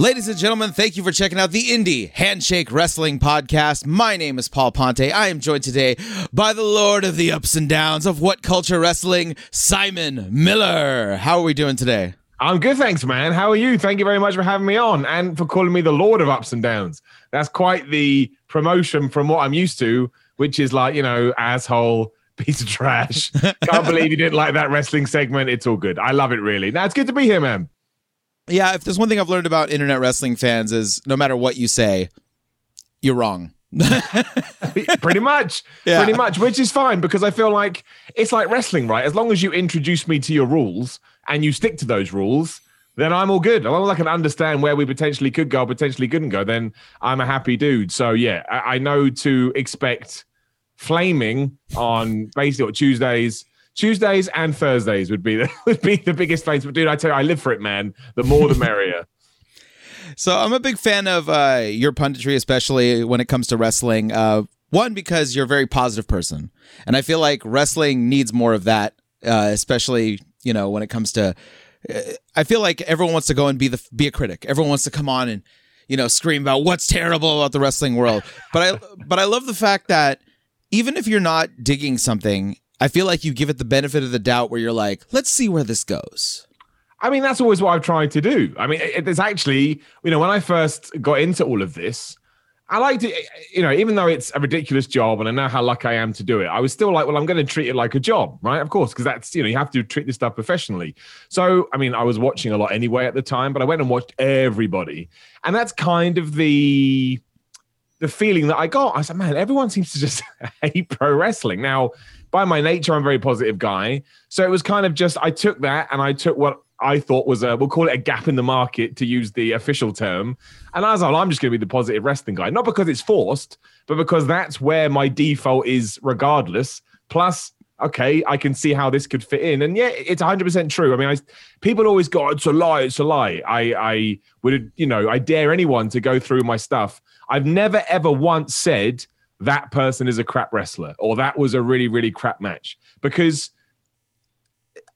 Ladies and gentlemen, thank you for checking out the Indie Handshake Wrestling Podcast. My name is Paul Ponte. I am joined today by the Lord of the Ups and Downs of What Culture Wrestling, Simon Miller. How are we doing today? I'm good, thanks, man. How are you? Thank you very much for having me on and for calling me the Lord of Ups and Downs. That's quite the promotion from what I'm used to, which is like, you know, asshole, piece of trash. Can't believe you didn't like that wrestling segment. It's all good. I love it, really. Now, it's good to be here, man. Yeah, if there's one thing I've learned about internet wrestling fans is no matter what you say, you're wrong. pretty much yeah. pretty much which is fine because i feel like it's like wrestling right as long as you introduce me to your rules and you stick to those rules then i'm all good as long as i can understand where we potentially could go potentially couldn't go then i'm a happy dude so yeah i, I know to expect flaming on basically tuesdays Tuesdays and Thursdays would be the would be the biggest flames. But dude, I tell you, I live for it, man. The more, the merrier. so I'm a big fan of uh, your punditry, especially when it comes to wrestling. Uh, one because you're a very positive person, and I feel like wrestling needs more of that, uh, especially you know when it comes to. Uh, I feel like everyone wants to go and be the be a critic. Everyone wants to come on and you know scream about what's terrible about the wrestling world. But I but I love the fact that even if you're not digging something I feel like you give it the benefit of the doubt where you're like, let's see where this goes. I mean, that's always what I've tried to do. I mean, it's actually, you know, when I first got into all of this, I like to, you know, even though it's a ridiculous job and I know how lucky I am to do it, I was still like, well, I'm going to treat it like a job, right? Of course, because that's, you know, you have to treat this stuff professionally. So, I mean, I was watching a lot anyway at the time, but I went and watched everybody. And that's kind of the, the feeling that I got. I said, man, everyone seems to just hate pro wrestling. Now, by my nature, I'm a very positive guy. So it was kind of just I took that and I took what I thought was a we'll call it a gap in the market to use the official term. And as I'm, I'm just going to be the positive wrestling guy, not because it's forced, but because that's where my default is, regardless. Plus, okay, I can see how this could fit in. And yeah, it's 100% true. I mean, I, people always go, oh, it's a lie, it's a lie. I, I would, you know, I dare anyone to go through my stuff. I've never ever once said that person is a crap wrestler or that was a really, really crap match. Because,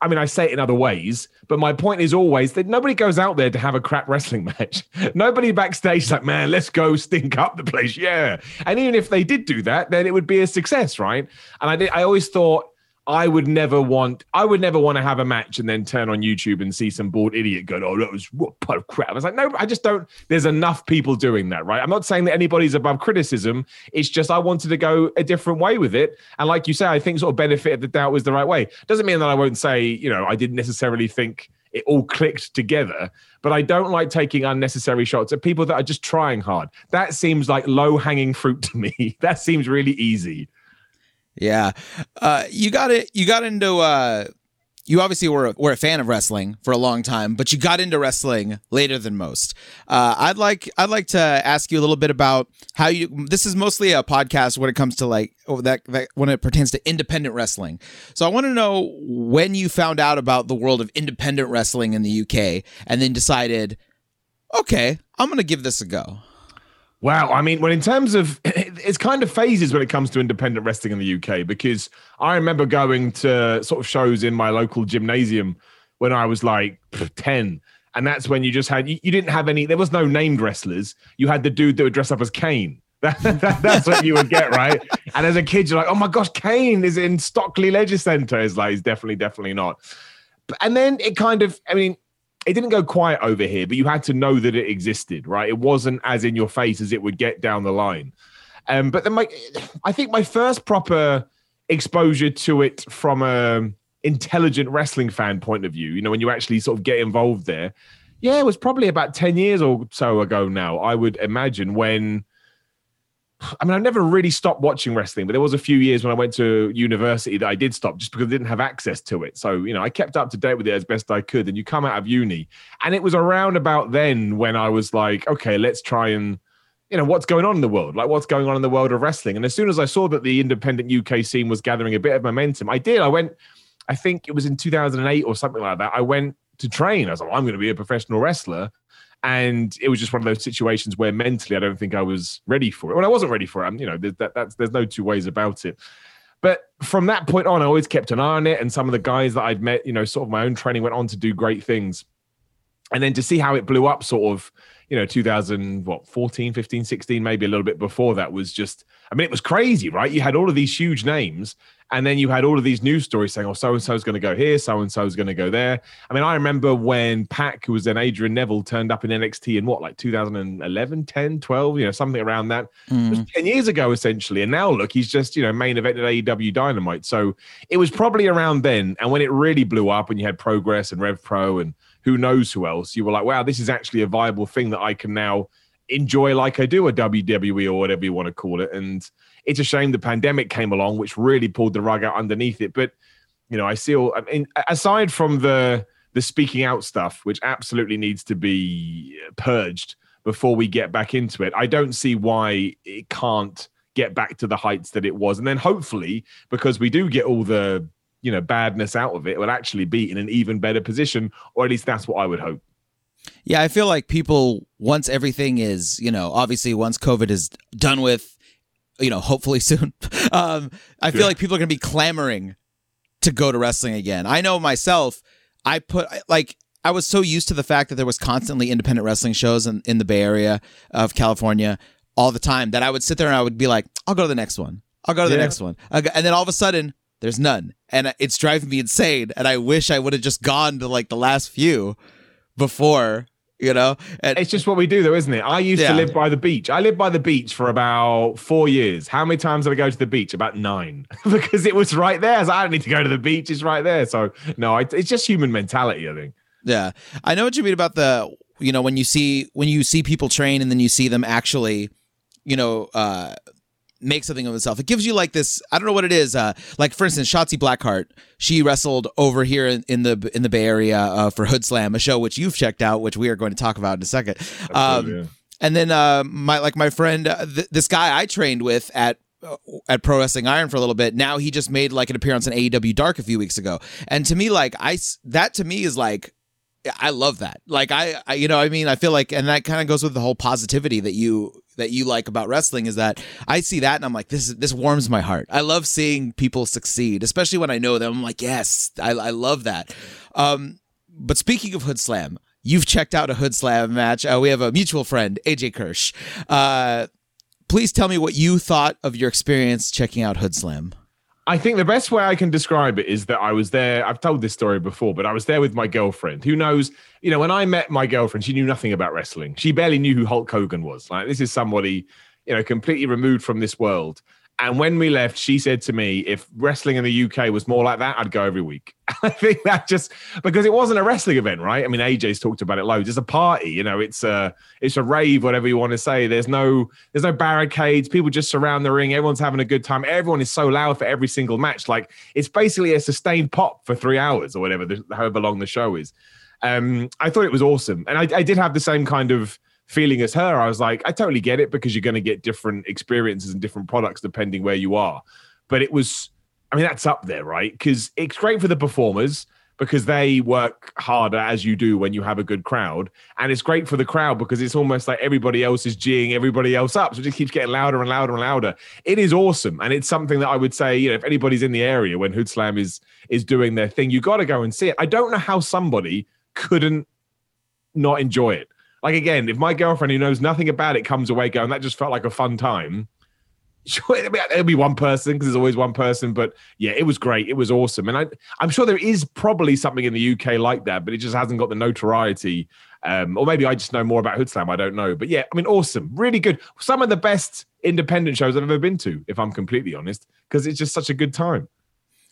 I mean, I say it in other ways, but my point is always that nobody goes out there to have a crap wrestling match. nobody backstage like, man, let's go stink up the place. Yeah. And even if they did do that, then it would be a success, right? And I did, I always thought, I would never want I would never want to have a match and then turn on YouTube and see some bored idiot go, Oh, that was what part of crap. I was like, no, I just don't there's enough people doing that, right? I'm not saying that anybody's above criticism. It's just I wanted to go a different way with it. And like you say, I think sort of benefit of the doubt was the right way. Doesn't mean that I won't say, you know, I didn't necessarily think it all clicked together. But I don't like taking unnecessary shots at people that are just trying hard. That seems like low hanging fruit to me. that seems really easy. Yeah, uh, you got it. You got into. Uh, you obviously were a, were a fan of wrestling for a long time, but you got into wrestling later than most. Uh, I'd like I'd like to ask you a little bit about how you. This is mostly a podcast when it comes to like oh, that, that when it pertains to independent wrestling. So I want to know when you found out about the world of independent wrestling in the UK, and then decided, okay, I'm going to give this a go. Wow. I mean, well, in terms of it's kind of phases when it comes to independent wrestling in the UK, because I remember going to sort of shows in my local gymnasium when I was like 10. And that's when you just had, you, you didn't have any, there was no named wrestlers. You had the dude that would dress up as Kane. That, that, that's what you would get, right? And as a kid, you're like, oh my gosh, Kane is in Stockley Leisure Centre. It's like, he's definitely, definitely not. And then it kind of, I mean, it didn't go quiet over here, but you had to know that it existed, right? It wasn't as in your face as it would get down the line. Um, but then my, I think my first proper exposure to it from a intelligent wrestling fan point of view, you know, when you actually sort of get involved there, yeah, it was probably about 10 years or so ago now, I would imagine, when I mean, I've never really stopped watching wrestling, but there was a few years when I went to university that I did stop just because I didn't have access to it. So, you know, I kept up to date with it as best I could. And you come out of uni, and it was around about then when I was like, okay, let's try and, you know, what's going on in the world? Like, what's going on in the world of wrestling? And as soon as I saw that the independent UK scene was gathering a bit of momentum, I did. I went, I think it was in 2008 or something like that. I went to train. I was like, well, I'm going to be a professional wrestler and it was just one of those situations where mentally I don't think I was ready for it. Well, I wasn't ready for it. I'm, you know, that, that's, there's no two ways about it. But from that point on, I always kept an eye on it. And some of the guys that I'd met, you know, sort of my own training went on to do great things. and then to see how it blew up sort of you know 2000 what 14 15 16 maybe a little bit before that was just i mean it was crazy right you had all of these huge names and then you had all of these news stories saying, oh, so and so is going to go here, so and so is going to go there. I mean, I remember when Pac, who was then Adrian Neville, turned up in NXT in what, like 2011, 10, 12, you know, something around that. Mm. 10 years ago, essentially. And now look, he's just, you know, main event at AEW Dynamite. So it was probably around then. And when it really blew up and you had Progress and Rev Pro and who knows who else, you were like, wow, this is actually a viable thing that I can now enjoy like I do a WWE or whatever you want to call it. And it's a shame the pandemic came along, which really pulled the rug out underneath it. But you know, I see. All I mean, aside from the the speaking out stuff, which absolutely needs to be purged before we get back into it, I don't see why it can't get back to the heights that it was. And then hopefully, because we do get all the you know badness out of it, it will actually be in an even better position, or at least that's what I would hope. Yeah, I feel like people once everything is, you know, obviously once COVID is done with, you know, hopefully soon. um, I feel yeah. like people are going to be clamoring to go to wrestling again. I know myself, I put like I was so used to the fact that there was constantly independent wrestling shows in, in the Bay Area of California all the time that I would sit there and I would be like, I'll go to the next one. I'll go to the yeah. next one. And then all of a sudden, there's none. And it's driving me insane. And I wish I would have just gone to like the last few before you know? And, it's just what we do though isn't it? I used yeah. to live by the beach. I lived by the beach for about four years. How many times did i go to the beach? About nine. Because it was right there. So i don't need to go to the beach. It's right there. So no it's just human mentality i think. Yeah. I know what you mean about the you know when you see when you see people train and then you see them actually you know uh make something of himself. It gives you like this. I don't know what it is. Uh, like for instance, Shotzi Blackheart. She wrestled over here in, in the in the Bay Area uh, for Hood Slam, a show which you've checked out, which we are going to talk about in a second. Um, yeah. And then uh, my like my friend, uh, th- this guy I trained with at uh, at Pro Wrestling Iron for a little bit. Now he just made like an appearance on AEW Dark a few weeks ago, and to me, like I that to me is like I love that. Like I, I, you know, I mean, I feel like, and that kind of goes with the whole positivity that you that you like about wrestling is that I see that and I'm like, this this warms my heart. I love seeing people succeed, especially when I know them. I'm like, yes, I, I love that. Um, but speaking of Hood Slam, you've checked out a Hood Slam match. Uh, we have a mutual friend, AJ Kirsch. Uh, please tell me what you thought of your experience checking out Hood Slam. I think the best way I can describe it is that I was there. I've told this story before, but I was there with my girlfriend who knows, you know, when I met my girlfriend, she knew nothing about wrestling. She barely knew who Hulk Hogan was. Like, this is somebody, you know, completely removed from this world. And when we left, she said to me, if wrestling in the UK was more like that, I'd go every week. I think that just because it wasn't a wrestling event, right? I mean, AJ's talked about it loads. It's a party, you know, it's a it's a rave, whatever you want to say. There's no there's no barricades, people just surround the ring, everyone's having a good time. Everyone is so loud for every single match. Like it's basically a sustained pop for three hours or whatever, however long the show is. Um, I thought it was awesome. And I, I did have the same kind of feeling as her. I was like, I totally get it because you're going to get different experiences and different products depending where you are. But it was, I mean, that's up there, right? Because it's great for the performers because they work harder as you do when you have a good crowd. And it's great for the crowd because it's almost like everybody else is geeing everybody else up. So it just keeps getting louder and louder and louder. It is awesome. And it's something that I would say, you know, if anybody's in the area when Hood Slam is is doing their thing, you got to go and see it. I don't know how somebody couldn't not enjoy it like again, if my girlfriend who knows nothing about it comes away going, that just felt like a fun time. Sure, it'll be, one person because there's always one person, but yeah, it was great. It was awesome, and I, I'm sure there is probably something in the UK like that, but it just hasn't got the notoriety. Um, or maybe I just know more about Hood Slam. I don't know, but yeah, I mean, awesome, really good. Some of the best independent shows I've ever been to, if I'm completely honest, because it's just such a good time.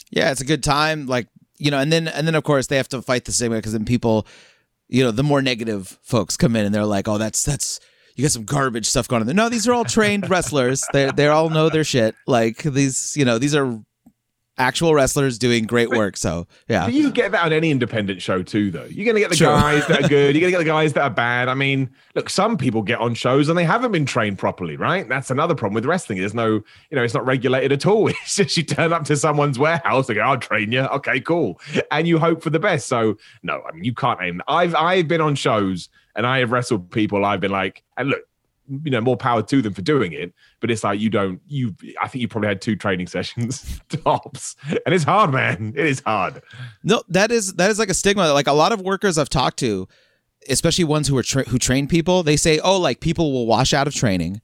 Yeah, it's a good time. Like you know, and then and then of course they have to fight the same way because then people you know, the more negative folks come in and they're like, "Oh, that's that's you got some garbage stuff going on there." No, these are all trained wrestlers. They they all know their shit. Like these, you know, these are actual wrestlers doing great work. So yeah, you get that on any independent show too, though. You're gonna get the sure. guys that are good. You're gonna get the guys that are bad. I mean, look, some people get on shows and they haven't been trained properly, right? That's another problem with wrestling. There's no, you know, it's not regulated at all. It's just you turn up to someone's warehouse and go, "I'll train you." Okay, cool, and you hope for the best. So no, I mean, you can't aim. I've I've been on shows and I have wrestled people. I've been like, and look, you know more power to them for doing it but it's like you don't you i think you probably had two training sessions tops and it's hard man it is hard no that is that is like a stigma like a lot of workers i've talked to especially ones who are tra- who train people, they say, "Oh, like people will wash out of training,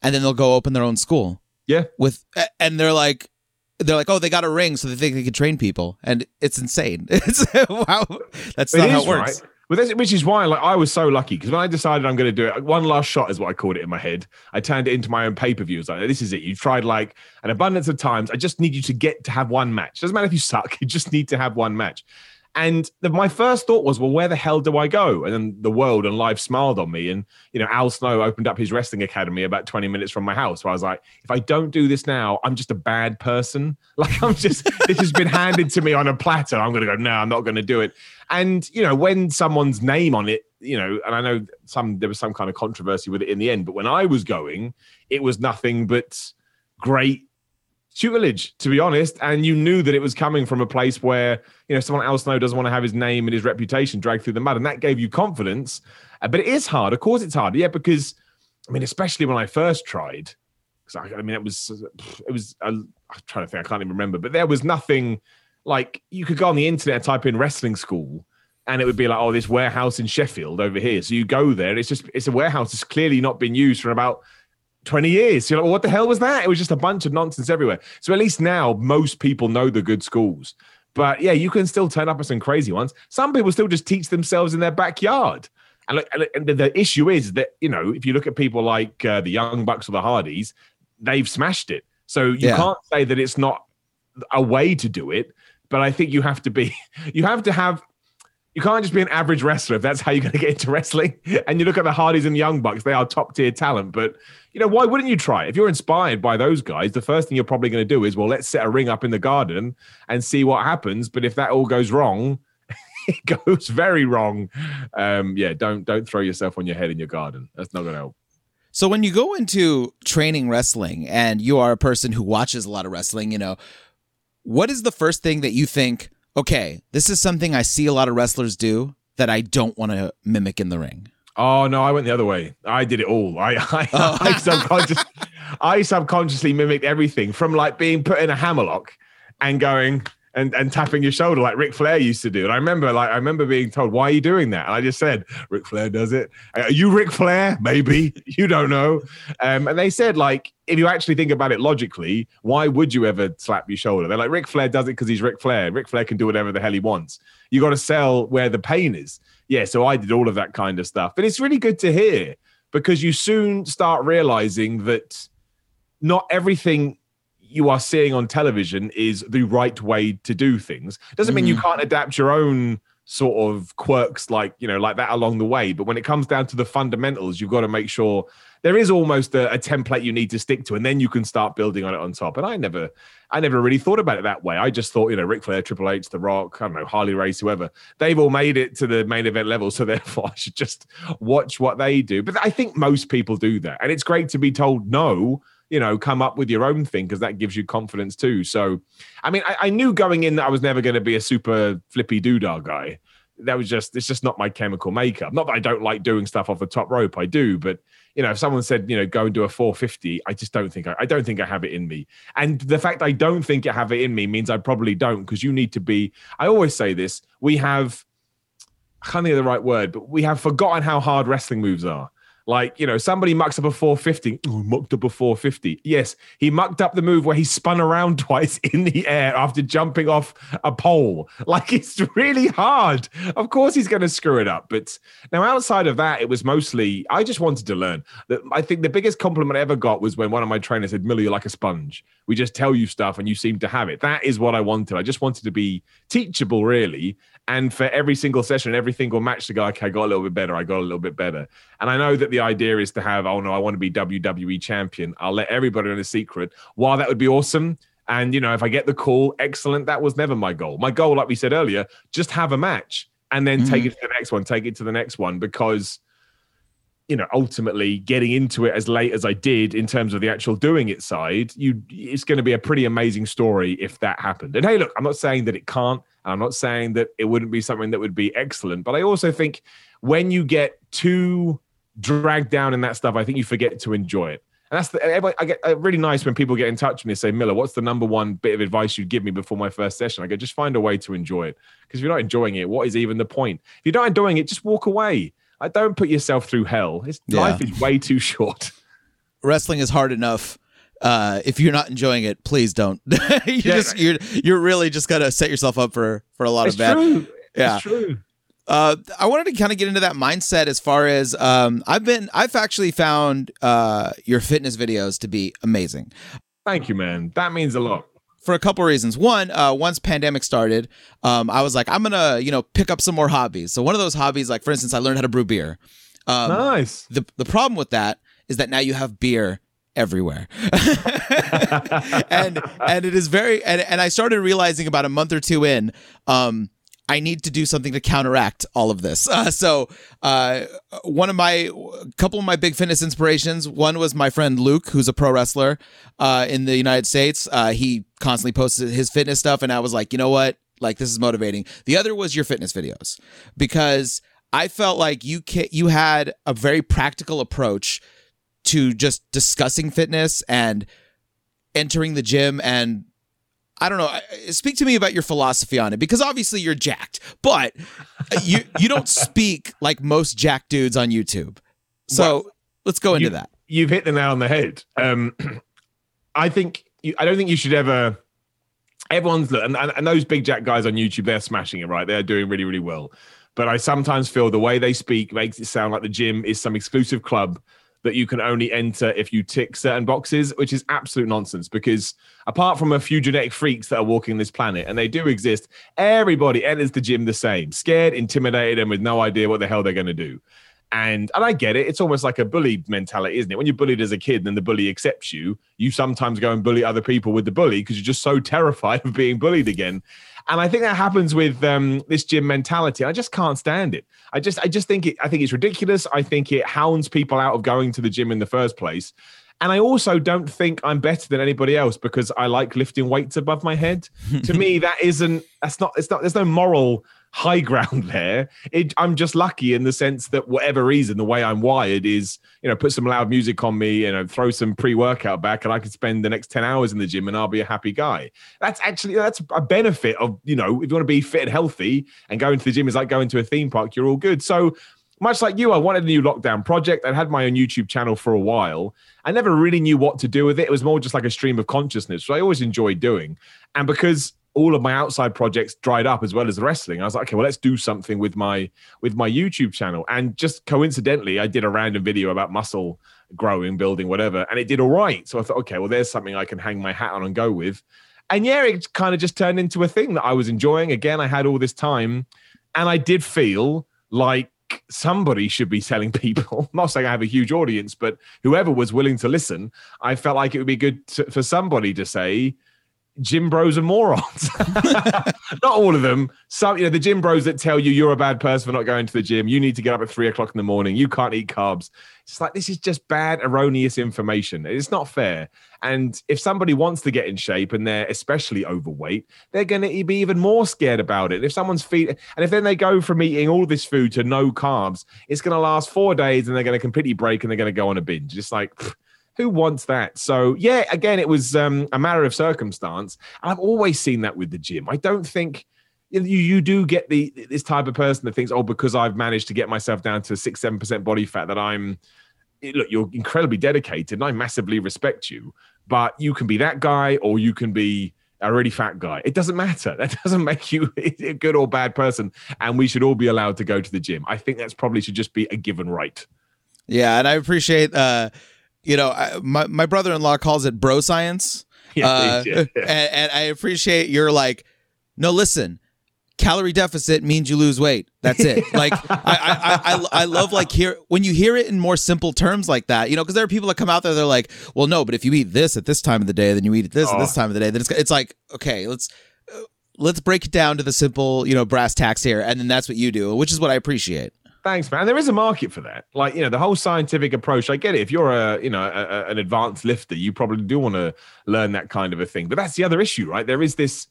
and then they'll go open their own school." Yeah. With and they're like, they're like, "Oh, they got a ring, so they think they can train people," and it's insane. It's wow, that's not It how is, it works. right? Which is why, like, I was so lucky because when I decided I'm going to do it, one last shot is what I called it in my head. I turned it into my own pay per view. Like, this is it. You've tried like an abundance of times. I just need you to get to have one match. Doesn't matter if you suck. You just need to have one match. And the, my first thought was, well, where the hell do I go? And then the world and life smiled on me. And, you know, Al Snow opened up his wrestling academy about 20 minutes from my house. So I was like, if I don't do this now, I'm just a bad person. Like, I'm just, this has been handed to me on a platter. I'm going to go, no, I'm not going to do it. And, you know, when someone's name on it, you know, and I know some, there was some kind of controversy with it in the end, but when I was going, it was nothing but great tutelage, to be honest. And you knew that it was coming from a place where, you know, someone Al Snow doesn't want to have his name and his reputation dragged through the mud. And that gave you confidence. Uh, but it is hard. Of course, it's hard. Yeah, because, I mean, especially when I first tried, because I, I, mean, it was, it was, uh, I'm trying to think, I can't even remember, but there was nothing like you could go on the internet and type in wrestling school. And it would be like, oh, this warehouse in Sheffield over here. So you go there, it's just it's a warehouse that's clearly not been used for about 20 years. You're like, well, what the hell was that? It was just a bunch of nonsense everywhere. So at least now most people know the good schools. But yeah, you can still turn up at some crazy ones. Some people still just teach themselves in their backyard. And, look, and the issue is that, you know, if you look at people like uh, the Young Bucks or the Hardys, they've smashed it. So you Yeah. can't say that it's not a way to do it. But I think you have to be, you have to have you can't just be an average wrestler if that's how you're going to get into wrestling. And you look at the Hardys and Young Bucks; they are top tier talent. But you know, why wouldn't you try? If you're inspired by those guys, the first thing you're probably going to do is, well, let's set a ring up in the garden and see what happens. But if that all goes wrong, it goes very wrong. Um, yeah, don't don't throw yourself on your head in your garden. That's not going to help. So when you go into training wrestling and you are a person who watches a lot of wrestling, you know, what is the first thing that you think, okay, this is something I see a lot of wrestlers do that I don't want to mimic in the ring? Oh no, I went the other way. I did it all. I I, Oh. I subconscious, I subconsciously mimicked everything from like being put in a hammerlock and going and and tapping your shoulder like Ric Flair used to do. And I remember like I remember being told, "Why are you doing that?" And I just said, "Ric Flair does it." Are you Ric Flair? Maybe you don't know. Um, and they said like, if you actually think about it logically, why would you ever slap your shoulder? They're like, Ric Flair does it because he's Ric Flair. Ric Flair can do whatever the hell he wants. You got to sell where the pain is yeah, so I did all of that kind of stuff. But it's really good to hear because you soon start realizing that not everything you are seeing on television is the right way to do things. Doesn't mean you mm. can't adapt your own sort of quirks like, you know, like that along the way, but when it comes down to the fundamentals, you've got to make sure there is almost a, a template you need to stick to and then you can start building on it on top. And I never I never really thought about it that way. I just thought, you know, Ric Flair, Triple H, The Rock, I don't know, Harley Race, whoever, they've all made it to the main event level. So therefore, I should just watch what they do. But I think most people do that. And it's great to be told no, you know, come up with your own thing because that gives you confidence too. So, I mean, I, I knew going in that I was never going to be a super flippy doodah guy. That was just, it's just not my chemical makeup. Not that I don't like doing stuff off the top rope, I do, but you know, if someone said, you know, go and do a 450, I just don't think I, I don't think I have it in me. And the fact I don't think I have it in me means I probably don't because you need to be. I always say this: we have, I can't think of the right word, but we have forgotten how hard wrestling moves are. Like, you know, somebody mucks up a 450. Oh, mucked up a 450. Yes, he mucked up the move where he spun around twice in the air after jumping off a pole. Like, it's really hard. Of course, he's going to screw it up. But now, outside of that, it was mostly, I just wanted to learn. I think the biggest compliment I ever got was when one of my trainers said, Millie, you're like a sponge. We just tell you stuff and you seem to have it. That is what I wanted. I just wanted to be teachable, really. And for every single session, every single match to go, okay, I got a little bit better. I got a little bit better. And I know that the idea is to have, oh no, I want to be WWE champion. I'll let everybody in a secret. While that would be awesome. And, you know, if I get the call, excellent. That was never my goal. My goal, like we said earlier, just have a match and then take Mhm. it to the next one, take it to the next one because you know, ultimately getting into it as late as I did in terms of the actual doing it side, you it's going to be a pretty amazing story if that happened. And hey, look, I'm not saying that it can't. I'm not saying that it wouldn't be something that would be excellent, but I also think when you get too dragged down in that stuff, I think you forget to enjoy it. And that's the I get uh, really nice when people get in touch with me and say, Miller, what's the number one bit of advice you'd give me before my first session? I go, just find a way to enjoy it. Because if you're not enjoying it, what is even the point? If you're not enjoying it, just walk away. I don't put yourself through hell. It's, Yeah. Life is way too short. Wrestling is hard enough. Uh, if you're not enjoying it, please don't. you Yeah. just you're you're really just gonna set yourself up for for a lot of bad. true. Yeah. It's true. Uh, I wanted to kind of get into that mindset as far as um, I've been. I've actually found uh, your fitness videos to be amazing Thank you, man. That means a lot. for a couple reasons. One, uh, once pandemic started, um, I was like, I'm gonna you know pick up some more hobbies. So one of those hobbies, like for instance, I learned how to brew beer. Um, nice. the the problem with that is that now you have beer everywhere and and it is very and, and i started realizing about a month or two in um I need to do something to counteract all of this. Uh, so, uh, one of my, a couple of my big fitness inspirations. One was my friend Luke, who's a pro wrestler uh, in the United States. Uh, he constantly posted his fitness stuff, and I was like, you know what? Like this is motivating. The other was your fitness videos because I felt like you ca- you had a very practical approach to just discussing fitness and entering the gym and I don't know. Speak to me about your philosophy on it because obviously you're jacked, but you you don't speak like most jack dudes on YouTube. So Well, let's go into you- that. You've hit the nail on the head. Um, I think you, I don't think you should ever. Everyone's look, and, and, and those big jack guys on YouTube, they're smashing it, right? They're doing really, really well. But I sometimes feel the way they speak makes it sound like the gym is some exclusive club that you can only enter if you tick certain boxes, which is absolute nonsense. Because apart from a few genetic freaks that are walking this planet, and they do exist, everybody enters the gym the same, scared, intimidated, and with no idea what the hell they're going to do. And and I get it. It's almost like a bully mentality, isn't it? When you're bullied as a kid and the bully accepts you, you sometimes go and bully other people with the bully because you're just so terrified of being bullied again. And I think that happens with um, this gym mentality. I just can't stand it. I just I just think it I think it's ridiculous. I think it hounds people out of going to the gym in the first place. And I also don't think I'm better than anybody else because I like lifting weights above my head. to me, that isn't that's not it's not there's no moral high ground there. It, I'm just lucky in the sense that whatever reason, the way I'm wired is, you know, put some loud music on me, you know, throw some pre-workout back, and I can spend the next 10 hours in the gym and I'll be a happy guy. That's actually that's a benefit of, you know, if you want to be fit and healthy and going to the gym is like going to a theme park, you're all good. So much like you, I wanted a new lockdown project. I'd had my own YouTube channel for a while. I never really knew what to do with it. It was more just like a stream of consciousness, which I always enjoyed doing. And because all of my outside projects dried up as well as wrestling, I was like, okay, well, let's do something with my with my YouTube channel. And just coincidentally, I did a random video about muscle growing, building, whatever, and it did all right. So I thought, okay, well, there's something I can hang my hat on and go with. And yeah, it kind of just turned into a thing that I was enjoying. Again, I had all this time, and I did feel like somebody should be telling people. I'm not saying I have a huge audience, but whoever was willing to listen, I felt like it would be good to, for somebody to say, gym bros are morons. not all of them. Some, you know, the gym bros that tell you you're a bad person for not going to the gym. You need to get up at three o'clock in the morning. You can't eat carbs. It's like this is just bad, erroneous information. It's not fair. And if somebody wants to get in shape and they're especially overweight, they're going to be even more scared about it. If someone's feet, and if then they go from eating all this food to no carbs, it's going to last four days and they're going to completely break and they're going to go on a binge. It's like, pfft, who wants that? So yeah, again, it was um, a matter of circumstance. I've always seen that with the gym. I don't think you you do get the this type of person that thinks, oh, because I've managed to get myself down to six seven percent body fat, that I'm look, you're incredibly dedicated, and I massively respect you. But you can be that guy, or you can be a really fat guy. It doesn't matter. That doesn't make you a good or bad person. And we should all be allowed to go to the gym. I think that's probably should just be a given right. Yeah, and I appreciate. uh you know, I, my my brother in law calls it bro science. Yeah, Uh, yeah, and, and I appreciate you're like, no, listen, calorie deficit means you lose weight. That's it. like I, I, I, I love like hear when you hear it in more simple terms like that, you know, because there are people that come out there, they're like, well, no, but if you eat this at this time of the day, then you eat this at this Oh. time of the day, then it's it's like, okay, let's uh, let's break it down to the simple, you know, brass tacks here, and then that's what you do, which is what I appreciate. Thanks, man. There is a market for that. Like, you know, the whole scientific approach. I get it. If you're a, you know, a, a- an advanced lifter, you probably do want to learn that kind of a thing. But that's the other issue, right? There is this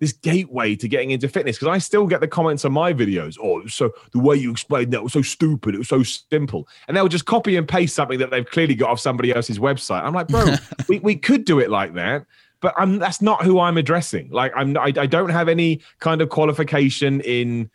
this gateway to getting into fitness because I still get the comments on my videos. Oh, so the way you explained that was so stupid. It was so simple. And they'll just copy and paste something that they've clearly got off somebody else's website. I'm like, bro, we, we could do it like that. But I'm, that's not who I'm addressing. Like I'm, I, I don't have any kind of qualification in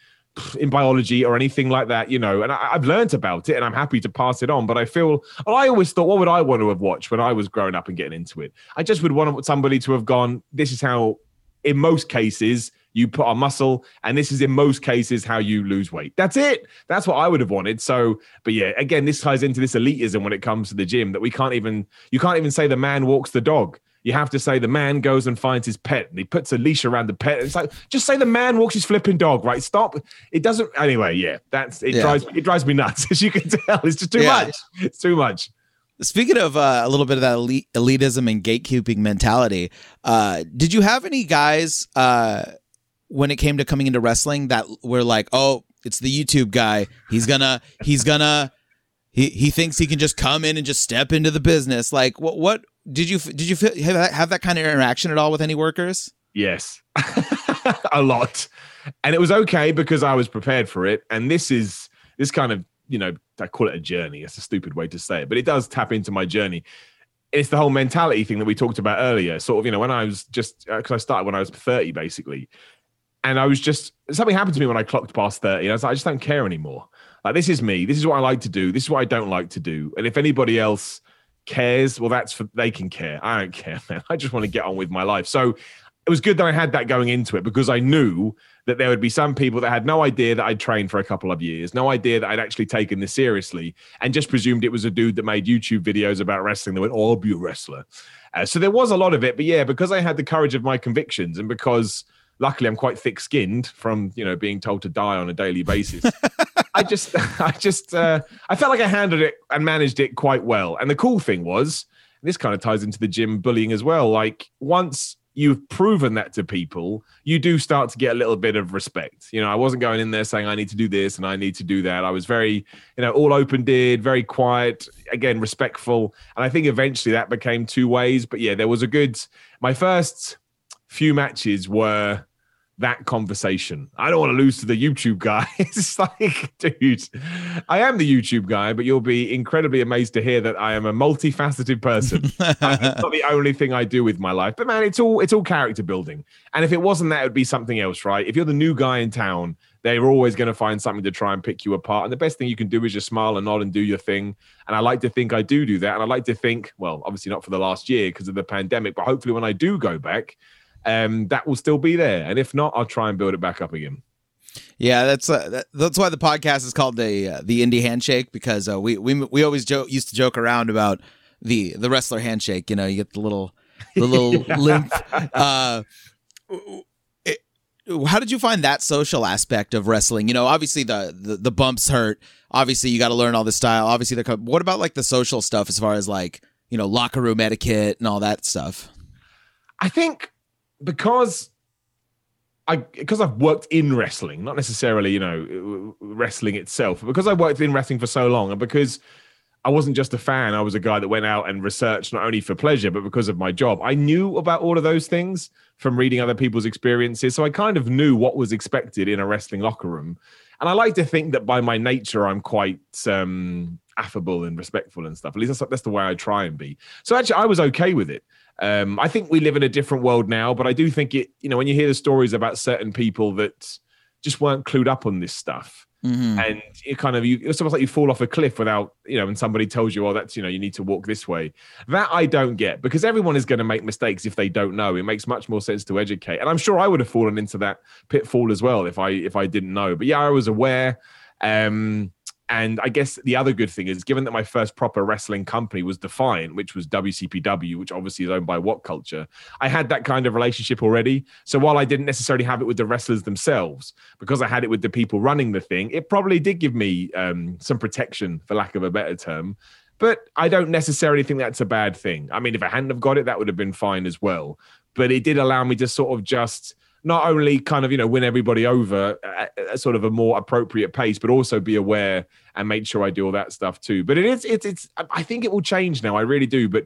in biology or anything like that, you know, and I, have learned about it and I'm happy to pass it on. But I feel, I always thought, what would I want to have watched when I was growing up and getting into it? I just would want somebody to have gone, this is how in most cases you put on muscle and this is in most cases how you lose weight that's it that's what i would have wanted so but yeah again this ties into this elitism when it comes to the gym that we can't even you can't even say the man walks the dog you have to say the man goes and finds his pet and he puts a leash around the pet. It's like just say the man walks his flipping dog, right? Stop. It doesn't anyway. Yeah, that's it. Yeah. Drives it drives me nuts as you can tell. It's just too yeah. much. It's too much. Speaking of uh, a little bit of that elite, elitism and gatekeeping mentality, uh, did you have any guys uh, when it came to coming into wrestling that were like, "Oh, it's the YouTube guy. He's gonna, he's gonna, he he thinks he can just come in and just step into the business." Like, what what did you did you feel, have, that, have that kind of interaction at all with any workers? Yes, a lot, and it was okay because I was prepared for it. And this is this kind of you know, I call it a journey. It's a stupid way to say it, but it does tap into my journey. It's the whole mentality thing that we talked about earlier. Sort of, you know, when I was just because uh, I started when I was 30, basically, and I was just something happened to me when I clocked past 30. And I was like, I just don't care anymore. Like, this is me. This is what I like to do. This is what I don't like to do. And if anybody else cares, well, that's for they can care. I don't care, man. I just want to get on with my life. So it was good that I had that going into it because I knew that there would be some people that had no idea that I'd trained for a couple of years, no idea that I'd actually taken this seriously, and just presumed it was a dude that made YouTube videos about wrestling that went, oh, be a wrestler. Uh, so there was a lot of it. But yeah, because I had the courage of my convictions and because luckily I'm quite thick skinned from, you know, being told to die on a daily basis. I just, I just, uh, I felt like I handled it and managed it quite well. And the cool thing was, this kind of ties into the gym bullying as well. Like once you've proven that to people, you do start to get a little bit of respect. You know, I wasn't going in there saying I need to do this and I need to do that. I was very, you know, all open did, very quiet, again, respectful. And I think eventually that became two ways. But yeah, there was a good, my first few matches were that conversation. I don't want to lose to the YouTube guy. it's like, dude, I am the YouTube guy, but you'll be incredibly amazed to hear that I am a multifaceted person. it's not the only thing I do with my life. But man, it's all it's all character building. And if it wasn't that, it would be something else, right? If you're the new guy in town, they're always going to find something to try and pick you apart. And the best thing you can do is just smile and nod and do your thing. And I like to think I do do that. And I like to think, well, obviously not for the last year because of the pandemic, but hopefully when I do go back, um, that will still be there. And if not, I'll try and build it back up again. Yeah, that's uh, that, that's why the podcast is called the uh, the indie handshake because uh, we we we always joke, used to joke around about the the wrestler handshake. You know, you get the little the little limp. Uh, it, how did you find that social aspect of wrestling? You know, obviously the the, the bumps hurt. Obviously, you got to learn all the style. Obviously, the what about like the social stuff as far as like you know locker room etiquette and all that stuff? I think because I because I've worked in wrestling, not necessarily you know wrestling itself, but because I worked in wrestling for so long, and because I wasn't just a fan, I was a guy that went out and researched not only for pleasure but because of my job. I knew about all of those things from reading other people's experiences, so I kind of knew what was expected in a wrestling locker room. And I like to think that by my nature, I'm quite um, affable and respectful and stuff. At least that's, that's the way I try and be. So actually, I was okay with it. Um, I think we live in a different world now, but I do think it, you know, when you hear the stories about certain people that just weren't clued up on this stuff. Mm-hmm. And it kind of you it's almost like you fall off a cliff without, you know, and somebody tells you, oh, that's you know, you need to walk this way. That I don't get because everyone is going to make mistakes if they don't know. It makes much more sense to educate. And I'm sure I would have fallen into that pitfall as well if I if I didn't know. But yeah, I was aware. Um and I guess the other good thing is, given that my first proper wrestling company was Defiant, which was WCPW, which obviously is owned by What Culture, I had that kind of relationship already. So while I didn't necessarily have it with the wrestlers themselves, because I had it with the people running the thing, it probably did give me um, some protection, for lack of a better term. But I don't necessarily think that's a bad thing. I mean, if I hadn't have got it, that would have been fine as well. But it did allow me to sort of just not only kind of you know win everybody over at, at sort of a more appropriate pace, but also be aware and make sure I do all that stuff too. But it is it's it's I think it will change now. I really do, but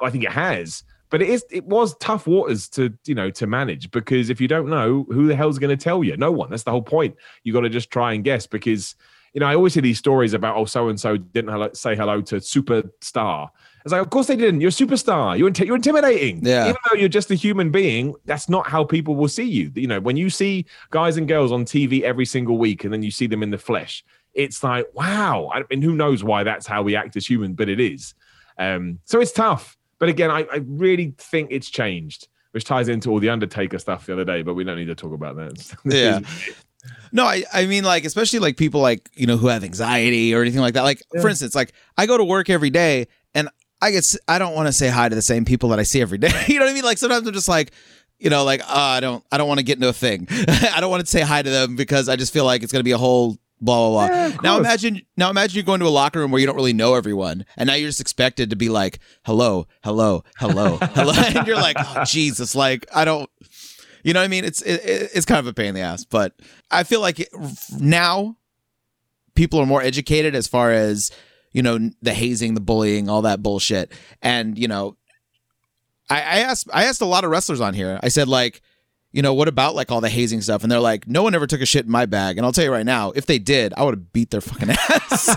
I think it has. but it is it was tough waters to you know to manage because if you don't know who the hell's going to tell you, no one. That's the whole point. You got to just try and guess because you know I always hear these stories about oh so and so didn't hello, say hello to superstar. It's like, of course they didn't. You're a superstar. You're, you're intimidating. Yeah. Even though you're just a human being, that's not how people will see you. You know, when you see guys and girls on TV every single week and then you see them in the flesh, it's like, wow. I mean, who knows why that's how we act as human, but it is. Um, so it's tough. But again, I, I really think it's changed, which ties into all the Undertaker stuff the other day, but we don't need to talk about that. Yeah. No, I, I mean like especially like people like you know who have anxiety or anything like that. Like for instance, like I go to work every day and I get I don't want to say hi to the same people that I see every day. you know what I mean? Like sometimes I'm just like you know like oh, I don't I don't want to get into a thing. I don't want to say hi to them because I just feel like it's gonna be a whole blah blah blah. Yeah, now imagine now imagine you're going to a locker room where you don't really know everyone and now you're just expected to be like hello hello hello hello and you're like oh, Jesus like I don't you know what I mean? It's it, it- it's kind of a pain in the ass, but I feel like it, now people are more educated as far as you know the hazing, the bullying, all that bullshit, and you know, I, I asked I asked a lot of wrestlers on here. I said like, you know, what about like all the hazing stuff? And they're like, no one ever took a shit in my bag. And I'll tell you right now, if they did, I would have beat their fucking ass.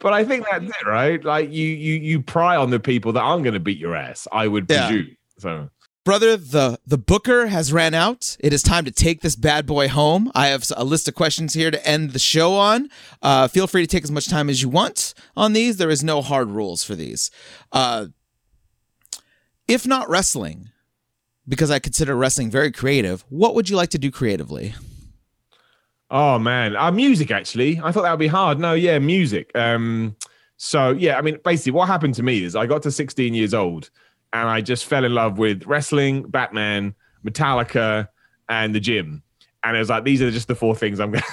but I think that's it, right? Like you, you, you pry on the people that aren't going to beat your ass. I would Yeah. presume. So Brother, the the booker has ran out. It is time to take this bad boy home. I have a list of questions here to end the show on. Uh, feel free to take as much time as you want on these. There is no hard rules for these. Uh, if not wrestling, because I consider wrestling very creative, what would you like to do creatively? Oh man, uh, music actually. I thought that would be hard. No, yeah, music. Um, so yeah, I mean, basically, what happened to me is I got to 16 years old and I just fell in love with wrestling, Batman, Metallica, and the gym. And it was like, these are just the four things I'm gonna,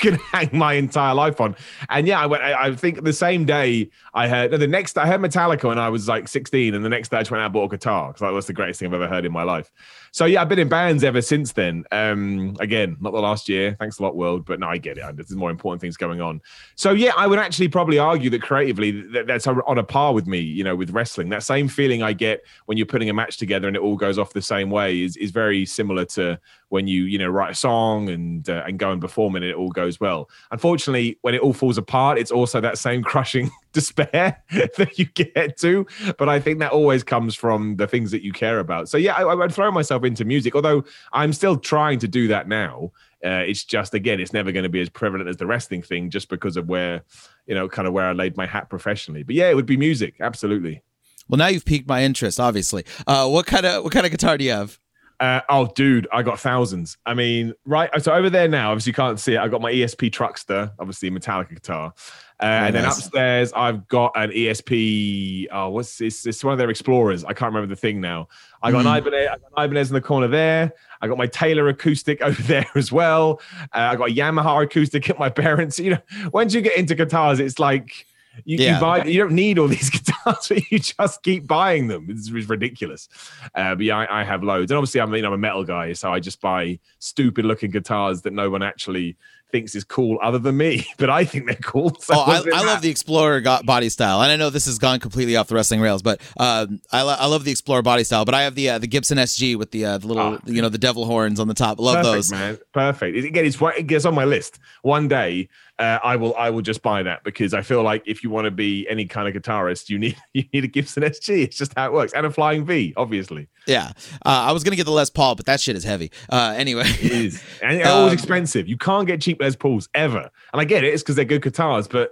gonna hang my entire life on. And yeah, I went. I, I think the same day I heard no, the next I heard Metallica when I was like 16, and the next day I just went out and bought a guitar because that was the greatest thing I've ever heard in my life. So yeah, I've been in bands ever since then. Um, again, not the last year. Thanks a lot, world. But no, I get it. There's more important things going on. So yeah, I would actually probably argue that creatively, that, that's on a par with me. You know, with wrestling, that same feeling I get when you're putting a match together and it all goes off the same way is is very similar to when you you know write a song and uh, and go and perform and it all goes well. Unfortunately, when it all falls apart, it's also that same crushing despair that you get to. But I think that always comes from the things that you care about. So yeah, I, I would throw myself into music, although I'm still trying to do that now. Uh, it's just again, it's never going to be as prevalent as the wrestling thing, just because of where you know, kind of where I laid my hat professionally. But yeah, it would be music, absolutely. Well, now you've piqued my interest. Obviously, uh, what kind of what kind of guitar do you have? Uh, oh, dude, I got thousands. I mean, right. So over there now, obviously you can't see it. I got my ESP Truckster, obviously Metallica guitar, uh, and then upstairs I've got an ESP. Oh, what's this? It's one of their Explorers. I can't remember the thing now. I got Mm. an Ibanez. I got an Ibanez in the corner there. I got my Taylor acoustic over there as well. Uh, I got a Yamaha acoustic at my parents. You know, once you get into guitars, it's like. You, Yeah. you buy you don't need all these guitars, but you just keep buying them. It's, it's ridiculous. Uh, but yeah, I, I have loads, and obviously I'm you know I'm a metal guy, so I just buy stupid looking guitars that no one actually thinks is cool other than me. But I think they're cool. So Oh, I, I love the Explorer body style, and I know this has gone completely off the wrestling rails, but um, I, lo- I love the Explorer body style. But I have the uh, the Gibson SG with the uh, the little Ah. you know the devil horns on the top. Love Perfect, those. man. Perfect. It- Again, it's it gets on my list. One day, uh, I will I will just buy that because I feel like if you want to be any kind of guitarist, you need you need a Gibson SG. It's just how it works, and a Flying V, obviously. Yeah, uh, I was gonna get the Les Paul, but that shit is heavy. Uh, anyway, It is, and they're always Um, expensive. You can't get cheap Les Pauls ever. And I get it; it's because they're good guitars. But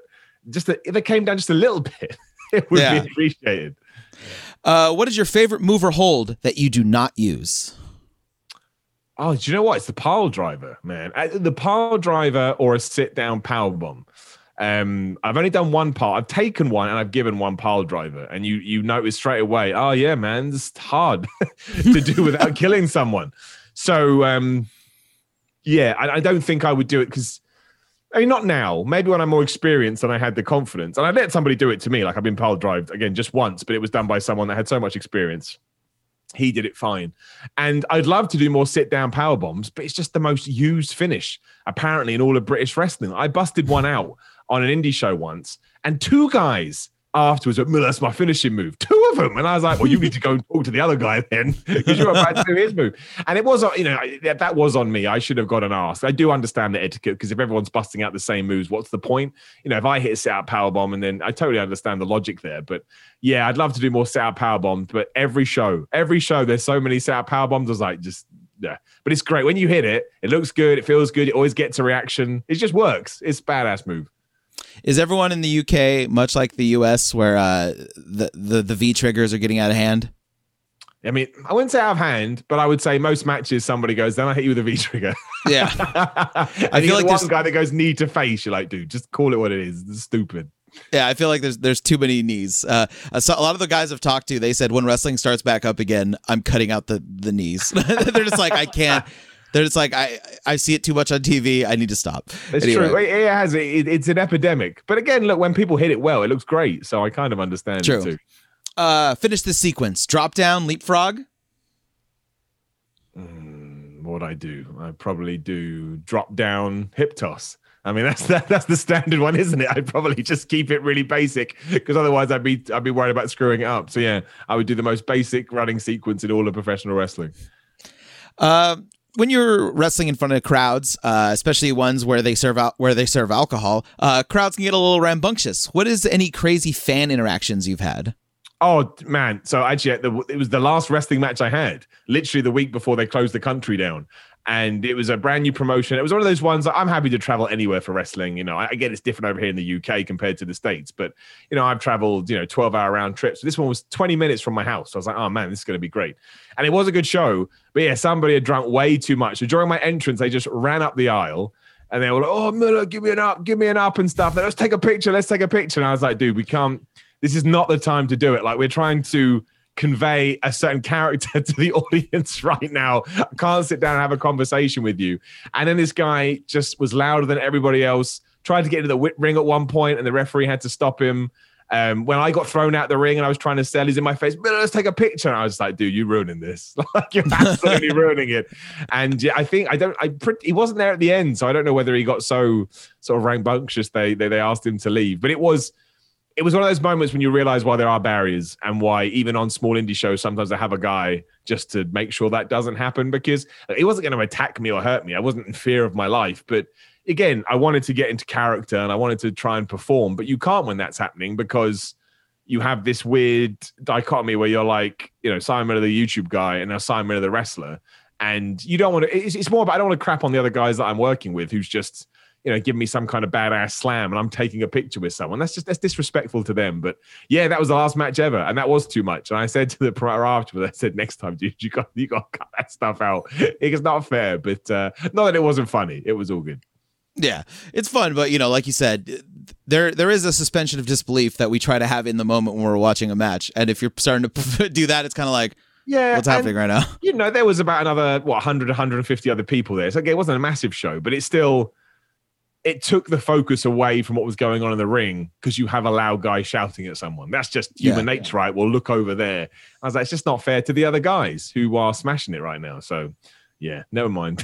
just a, if they came down just a little bit, it would Yeah. be appreciated. uh, what is your favorite move or hold that you do not use? Oh, do you know what? It's the pile driver, man. Uh, The pile driver or a sit down power bomb. Um, I've only done one part. I've taken one and I've given one pile driver, and you you notice straight away. Oh yeah, man, it's hard to do without killing someone. So um, yeah, I, I don't think I would do it because. I mean, not now. Maybe when I'm more experienced and I had the confidence, and I let somebody do it to me. Like I've been pile drived again just once, but it was done by someone that had so much experience. He did it fine. And I'd love to do more sit down power bombs, but it's just the most used finish, apparently, in all of British wrestling. I busted one out on an indie show once, and two guys afterwards, Miller, that's my finishing move. Two of them. And I was like, well, you need to go and talk to the other guy then because you're about to do his move. And it was, uh, you know, that was on me. I should have got an ask. I do understand the etiquette because if everyone's busting out the same moves, what's the point? You know, if I hit a set power bomb and then I totally understand the logic there. But yeah, I'd love to do more set power bombs. But every show, every show, there's so many set power bombs. I was like, just, yeah. But it's great. When you hit it, it looks good. It feels good. It always gets a reaction. It just works. It's badass move. Is everyone in the UK much like the US, where uh, the, the the V triggers are getting out of hand? I mean, I wouldn't say out of hand, but I would say most matches somebody goes, then I hit you with a V trigger. Yeah, I feel like one guy that goes knee to face. You're like, dude, just call it what it is. It's stupid. Yeah, I feel like there's there's too many knees. Uh, so a lot of the guys I've talked to, they said when wrestling starts back up again, I'm cutting out the the knees. They're just like, I can't. They're like I I see it too much on TV. I need to stop. It's anyway. true. It has it, it's an epidemic. But again, look when people hit it well, it looks great. So I kind of understand true. it too. Uh, finish the sequence. Drop down, leapfrog. Mm, what I do? I probably do drop down, hip toss. I mean, that's that, that's the standard one, isn't it? I'd probably just keep it really basic because otherwise I'd be I'd be worried about screwing it up. So yeah, I would do the most basic running sequence in all of professional wrestling. Uh, when you're wrestling in front of crowds, uh, especially ones where they serve out where they serve alcohol, uh, crowds can get a little rambunctious. What is any crazy fan interactions you've had? Oh man! So actually, it was the last wrestling match I had, literally the week before they closed the country down, and it was a brand new promotion. It was one of those ones that I'm happy to travel anywhere for wrestling. You know, I, get it's different over here in the UK compared to the States, but you know, I've traveled, you know, 12 hour round trips. This one was 20 minutes from my house. So I was like, oh man, this is going to be great. And it was a good show, but yeah, somebody had drunk way too much. So during my entrance, they just ran up the aisle and they were like, oh, Miller, give me an up, give me an up and stuff. let's take a picture. Let's take a picture. And I was like, dude, we can't, this is not the time to do it. Like, we're trying to, convey a certain character to the audience right now. I can't sit down and have a conversation with you. And then this guy just was louder than everybody else, tried to get into the ring at one point, and the referee had to stop him. Um, when I got thrown out the ring and I was trying to sell, he's in my face, but let's take a picture. And I was like, dude, you're ruining this. like you're absolutely ruining it. And yeah, I think I don't I pretty, he wasn't there at the end, so I don't know whether he got so sort of rambunctious they, they they asked him to leave. But it was it was one of those moments when you realize why there are barriers and why even on small indie shows sometimes I have a guy just to make sure that doesn't happen because he wasn't going to attack me or hurt me. I wasn't in fear of my life, but again, I wanted to get into character and I wanted to try and perform, but you can't when that's happening because you have this weird dichotomy where you're like, you know, Simon the YouTube guy, and now Simon the wrestler. And you don't want to, it's, it's more about, I don't want to crap on the other guys that I'm working with who's just, you know, give me some kind of badass slam and I'm taking a picture with someone. That's just that's disrespectful to them. But yeah, that was the last match ever, and that was too much. And I said to the prior afterwards, I said, next time, dude, you got you got to cut that stuff out. It's not fair, but uh, not that it wasn't funny. It was all good. Yeah, it's fun, but you know, like you said, there there is a suspension of disbelief that we try to have in the moment when we're watching a match, and if you're starting to do that, it's kind of like. Yeah, what's happening right now? You know, there was about another what 100, 150 other people there. So okay, it wasn't a massive show, but it's still it took the focus away from what was going on in the ring because you have a loud guy shouting at someone. That's just human yeah, nature, yeah. right? Well, look over there. I was like, it's just not fair to the other guys who are smashing it right now. So, yeah, never mind.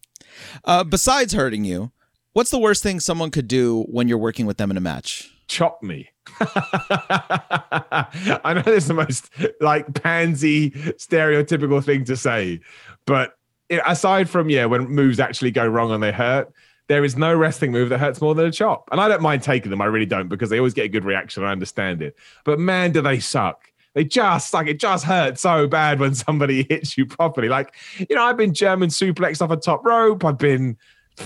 uh, besides hurting you, what's the worst thing someone could do when you're working with them in a match? Chop me. I know this is the most like pansy stereotypical thing to say, but aside from yeah, when moves actually go wrong and they hurt, there is no wrestling move that hurts more than a chop. And I don't mind taking them. I really don't because they always get a good reaction. I understand it. But man, do they suck. They just like it just hurts so bad when somebody hits you properly. Like, you know, I've been German suplexed off a top rope. I've been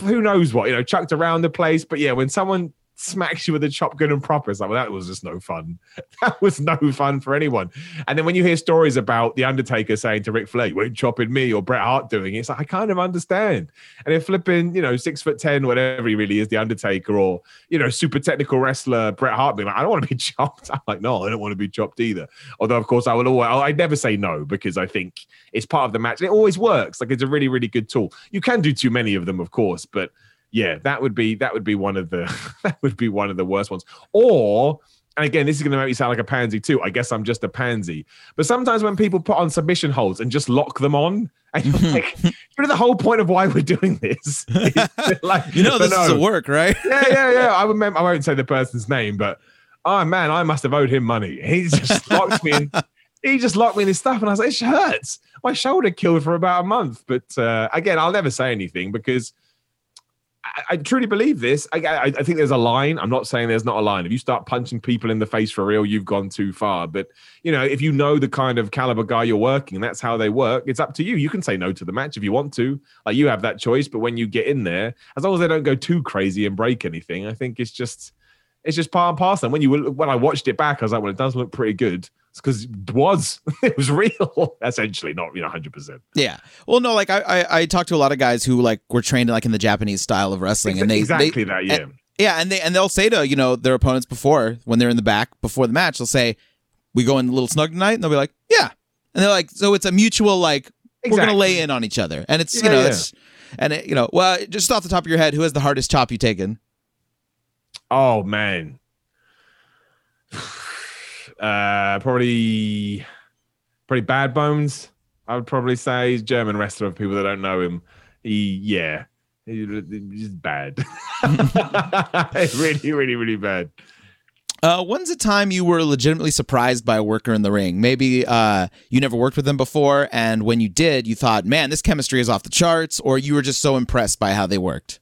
who knows what, you know, chucked around the place. But yeah, when someone smacks you with a chop good and proper. It's like, well, that was just no fun. that was no fun for anyone. And then when you hear stories about The Undertaker saying to Ric Flair, you ain't chopping me, or Bret Hart doing it, it's like, I kind of understand. And if flipping, you know, six foot 10, whatever he really is, The Undertaker, or, you know, super technical wrestler Bret Hart being like, I don't want to be chopped. I'm like, no, I don't want to be chopped either. Although, of course, I will always, I'd never say no because I think it's part of the match. It always works. Like, it's a really, really good tool. You can do too many of them, of course, but yeah, that would be that would be one of the that would be one of the worst ones. Or and again, this is going to make me sound like a pansy too. I guess I'm just a pansy. But sometimes when people put on submission holds and just lock them on, and you're like, you know, the whole point of why we're doing this. like, you know, this no. is a work, right? yeah, yeah, yeah. I remember. I won't say the person's name, but oh man, I must have owed him money. He just locked me in. He just locked me in his stuff, and I was like, it hurts. My shoulder killed for about a month. But uh, again, I'll never say anything because I, I truly believe this. I, I, I, think there's a line. I'm not saying there's not a line. If you start punching people in the face for real, you've gone too far. But you know, if you know the kind of caliber guy you're working, and that's how they work, it's up to you. You can say no to the match if you want to. Like you have that choice. But when you get in there, as long as they don't go too crazy and break anything, I think it's just it's just part and parcel. And when you when I watched it back, I was like, well, it does look pretty good. It's because it was it was real, essentially, not you know, hundred percent. Yeah. Well, no, like I, I I talked to a lot of guys who like were trained like in the Japanese style of wrestling, and they exactly they, that, yeah. And, yeah, and they and they'll say to you know their opponents before when they're in the back before the match, they'll say, "We go in a little snug tonight," and they'll be like, "Yeah," and they're like, so it's a mutual like exactly. we're gonna lay in on each other, and it's yeah, you know yeah. it's and it, you know well just off the top of your head, who has the hardest chop you taken? Oh man, uh, probably probably Bad Bones. I would probably say he's German wrestler. For people that don't know him, he yeah, he's bad. really, really, really bad. Uh, when's the time you were legitimately surprised by a worker in the ring? Maybe uh, you never worked with them before, and when you did, you thought, "Man, this chemistry is off the charts," or you were just so impressed by how they worked.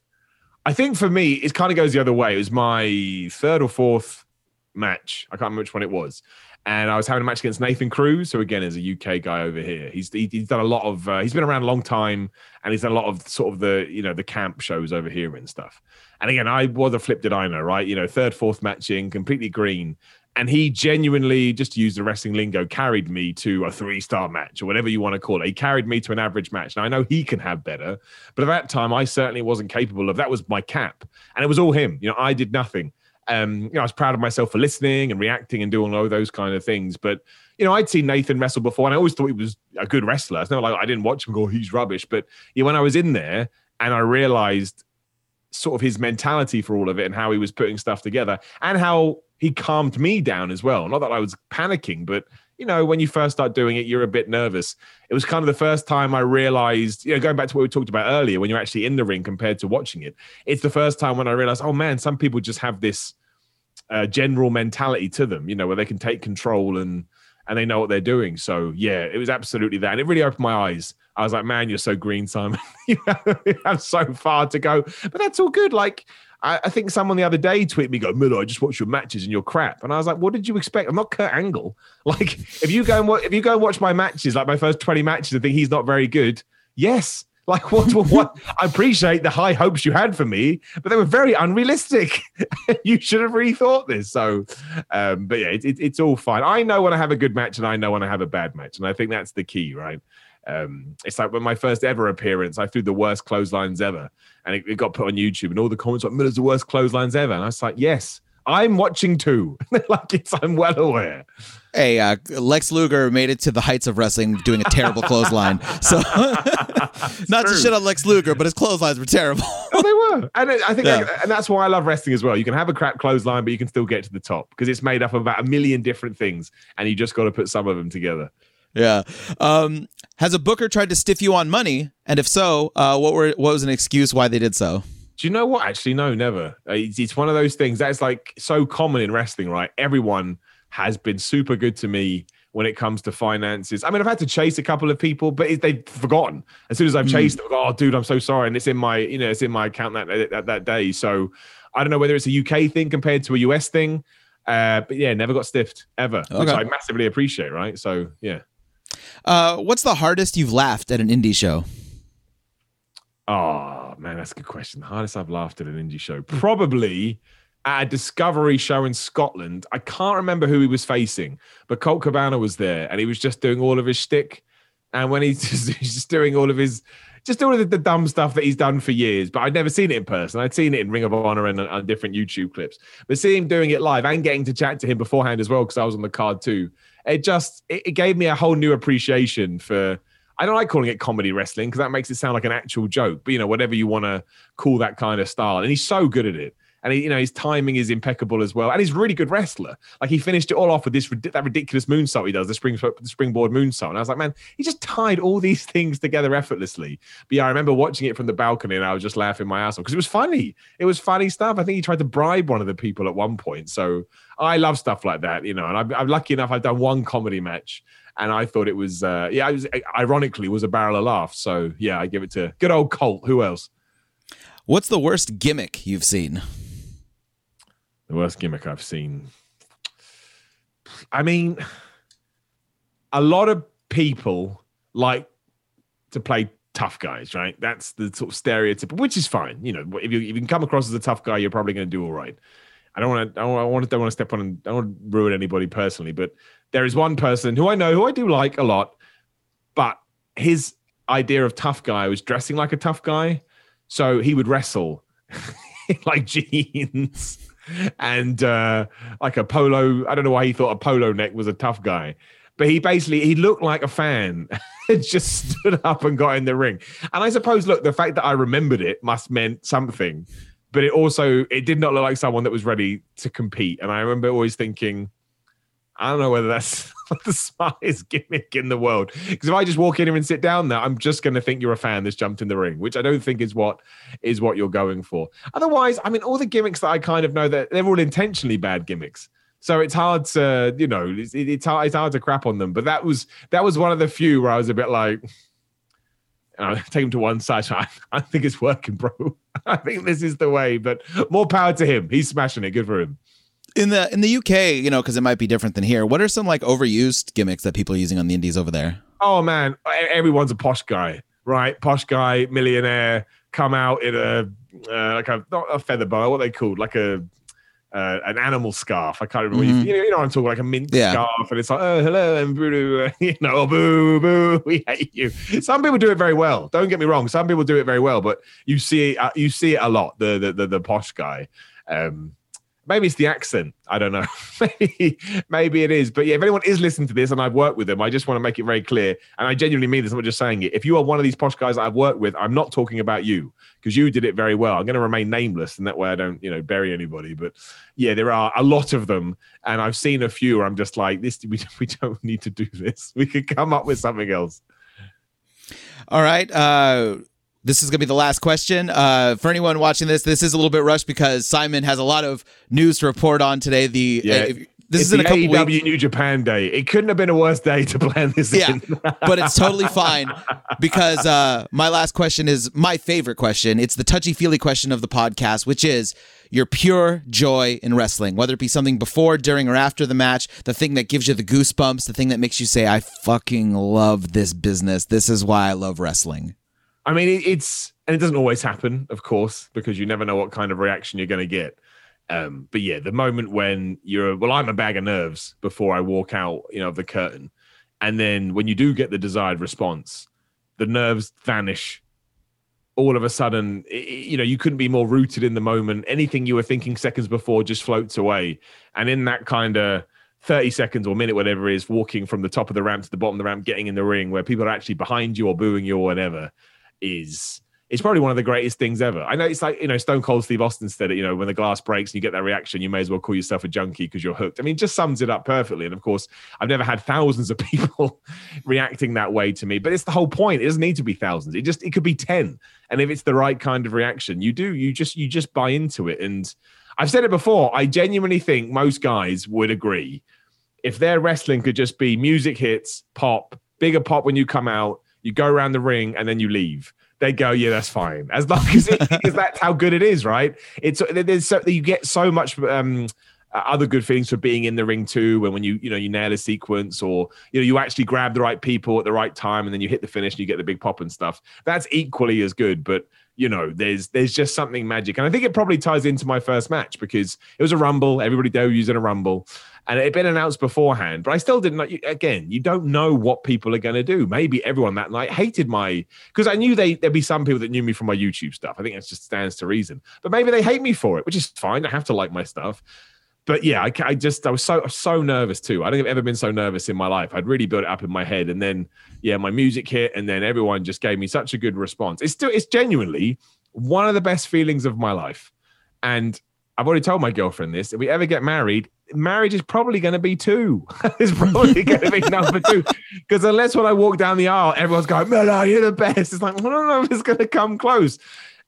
I think for me, it kind of goes the other way. It was my third or fourth match. I can't remember which one it was. And I was having a match against Nathan Cruz, who again is a UK guy over here. He's he, he's done a lot of uh, he's been around a long time, and he's done a lot of sort of the you know the camp shows over here and stuff. And again, I was a flip know, right? You know, third, fourth matching, completely green. And he genuinely, just to use the wrestling lingo, carried me to a three star match or whatever you want to call it. He carried me to an average match. Now, I know he can have better, but at that time, I certainly wasn't capable of that. Was my cap. And it was all him. You know, I did nothing um, you know, I was proud of myself for listening and reacting and doing all those kind of things. But you know, I'd seen Nathan wrestle before, and I always thought he was a good wrestler. It's not like I didn't watch him go, he's rubbish. But you know, when I was in there and I realized sort of his mentality for all of it and how he was putting stuff together and how he calmed me down as well. Not that I was panicking, but you know, when you first start doing it, you're a bit nervous. It was kind of the first time I realized, you know, going back to what we talked about earlier, when you're actually in the ring compared to watching it, it's the first time when I realized, oh man, some people just have this uh, general mentality to them, you know, where they can take control and and they know what they're doing. So yeah, it was absolutely that, and it really opened my eyes. I was like, man, you're so green, Simon. you have so far to go, but that's all good. Like I, I, think someone the other day tweeted me, "Go Miller, I just watched your matches and you're crap." And I was like, "What did you expect? I'm not Kurt Angle. Like, if you go and if you go and watch my matches, like my first 20 matches, and think he's not very good. Yes, like what? What? I appreciate the high hopes you had for me, but they were very unrealistic. you should have rethought this. So, um, but yeah, it, it, it's all fine. I know when I have a good match, and I know when I have a bad match, and I think that's the key, right? Um, it's like when my first ever appearance, I threw the worst clotheslines ever, and it, it got put on YouTube, and all the comments like Miller's the worst clotheslines ever, and I was like, yes, I'm watching too. like it's, I'm well aware. Hey, uh, Lex Luger made it to the heights of wrestling doing a terrible clothesline. So, not true. to shit on Lex Luger, but his clotheslines were terrible. oh, they were, and I think, yeah. and that's why I love wrestling as well. You can have a crap clothesline, but you can still get to the top because it's made up of about a million different things, and you just got to put some of them together. Yeah. Um, has a booker tried to stiff you on money? And if so, uh, what were what was an excuse why they did so? Do you know what? Actually, no, never. Uh, it's, it's one of those things that's like so common in wrestling, right? Everyone has been super good to me when it comes to finances. I mean, I've had to chase a couple of people, but they've forgotten. As soon as I've hmm. chased, mm. oh, dude, I'm so sorry, and it's in my, you know, it's in my account that, that that day. So I don't know whether it's a UK thing compared to a US thing, uh, but yeah, never got stiffed ever, okay. which I massively appreciate. Right? So yeah. Uh, what's the hardest you've laughed at an indie show? Oh man, that's a good question. The hardest I've laughed at an indie show, probably at a Discovery show in Scotland. I can't remember who he was facing, but Colt Cabana was there, and he was just doing all of his shtick. And when he's just, he's just doing all of his, just doing the, the, dumb stuff that he's done for years, but I'd never seen it in person. I'd seen it in Ring of Honor and on different YouTube clips, but seeing him doing it live and getting to chat to him beforehand as well, because I was on the card too, it just it, it gave me a whole new appreciation for I don't like calling it comedy wrestling because that makes it sound like an actual joke. But you know, whatever you want to call that kind of style, and he's so good at it. And he, you know his timing is impeccable as well, and he's a really good wrestler. Like he finished it all off with this that ridiculous moonsault he does, the spring the springboard moonsault, and I was like, man, he just tied all these things together effortlessly. But yeah, I remember watching it from the balcony, and I was just laughing my ass off because it was funny. It was funny stuff. I think he tried to bribe one of the people at one point, so I love stuff like that, you know. And I'm, I'm lucky enough; I've done one comedy match and I thought it was uh, yeah, it was ironically was a barrel of laughs. So yeah, I give it to good old Colt. Who else? What's the worst gimmick you've seen? The worst gimmick I've seen. I mean, a lot of people like to play tough guys, right? That's the sort of stereotype, which is fine. You know, if you, if you can come across as a tough guy, you're probably going to do all right. I don't want to. I don't want to. Don't want to step on. And, I don't want to ruin anybody personally, but there is one person who I know who I do like a lot, but his idea of tough guy was dressing like a tough guy, so he would wrestle like jeans and uh, like a polo. I don't know why he thought a polo neck was a tough guy, but he basically he looked like a fan. just stood up and got in the ring. And I suppose, look, the fact that I remembered it must meant something but it also it did not look like someone that was ready to compete. And I remember always thinking, I don't know whether that's the smartest gimmick in the world. Because if I just walk in here and sit down there, I'm just going to think you're a fan that's jumped in the ring, which I don't think is what is what you're going for. Otherwise, I mean, all the gimmicks that I kind of know that they're all intentionally bad gimmicks. So it's hard to, you know, it's, it's hard, it's hard to crap on them. But that was that was one of the few where I was a bit like, uh, take him to one side. I, I think it's working, bro. I think this is the way. But more power to him. He's smashing it. Good for him. In the in the UK, you know, because it might be different than here. What are some like overused gimmicks that people are using on the indies over there? Oh man, everyone's a posh guy, right? Posh guy, millionaire, come out in a uh, like a not a feather boa, what they called, like a uh, an animal scarf. I can't remember. Mm-hmm. You, you, know, I'm talking like a mint yeah. scarf, and it's like, oh, hello, and boo, you know, oh, boo, boo, we hate you. Some people do it very well. Don't get me wrong. Some people do it very well, but you see it, uh, you see it a lot. The the the, the posh guy. Um, maybe it's the accent. I don't know. maybe, maybe it is. But yeah, if anyone is listening to this and I've worked with them, I just want to make it very clear. And I genuinely mean this. I'm not just saying it. If you are one of these posh guys I've worked with, I'm not talking about you because you did it very well. I'm going to remain nameless, and that way I don't, you know, bury anybody. But yeah, there are a lot of them, and I've seen a few where I'm just like, this. We, we don't need to do this. We could come up with something else. All right. Uh this is going to be the last question. Uh, for anyone watching this, this is a little bit rushed because Simon has a lot of news to report on today. The yeah. Uh, this it's is in a couple AEW weeks. New Japan Day. It couldn't have been a worse day to plan this. Yeah, in. but it's totally fine because uh, my last question is my favorite question. It's the touchy feely question of the podcast, which is your pure joy in wrestling, whether it be something before, during, or after the match, the thing that gives you the goosebumps, the thing that makes you say, "I fucking love this business. This is why I love wrestling." I mean, it's and it doesn't always happen, of course, because you never know what kind of reaction you're going to get. Um, but yeah, the moment when you're well, I'm a bag of nerves before I walk out, you know, of the curtain, and then when you do get the desired response, the nerves vanish. All of a sudden, you know, you couldn't be more rooted in the moment. Anything you were thinking seconds before just floats away, and in that kind of 30 seconds or minute, whatever it is, walking from the top of the ramp to the bottom of the ramp, getting in the ring where people are actually behind you or booing you or whatever is it's probably one of the greatest things ever. I know it's like, you know, Stone Cold Steve Austin said it, you know, when the glass breaks and you get that reaction, you may as well call yourself a junkie because you're hooked. I mean, just sums it up perfectly. And of course, I've never had thousands of people reacting that way to me, but it's the whole point. It doesn't need to be thousands. It just, it could be 10. And if it's the right kind of reaction, you do, you just, you just buy into it. And I've said it before, I genuinely think most guys would agree if their wrestling could just be music hits, pop, bigger pop when you come out, you go around the ring and then you leave. They go, yeah, that's fine. As long as it, because that's how good it is, right? It's there's so you get so much um, other good feelings for being in the ring too. When when you you know you nail a sequence or you know you actually grab the right people at the right time and then you hit the finish and you get the big pop and stuff. That's equally as good, but you know, there's there's just something magic, and I think it probably ties into my first match because it was a rumble. Everybody there using a rumble, and it had been announced beforehand. But I still didn't. Like, again, you don't know what people are going to do. Maybe everyone that night hated my because I knew they there'd be some people that knew me from my YouTube stuff. I think that just stands to reason. But maybe they hate me for it, which is fine. I have to like my stuff but yeah, I, I, just I was so so nervous too. I don't think I've ever been so nervous in my life. I'd really built it up in my head, and then yeah, my music hit, and then everyone just gave me such a good response. It's still it's genuinely one of the best feelings of my life, and I've already told my girlfriend this. If we ever get married, marriage is probably going to be two. it's probably going to be number two. Because unless when I walk down the aisle, everyone's going, Miller, you're the best. It's like, I don't know if it's going to come close.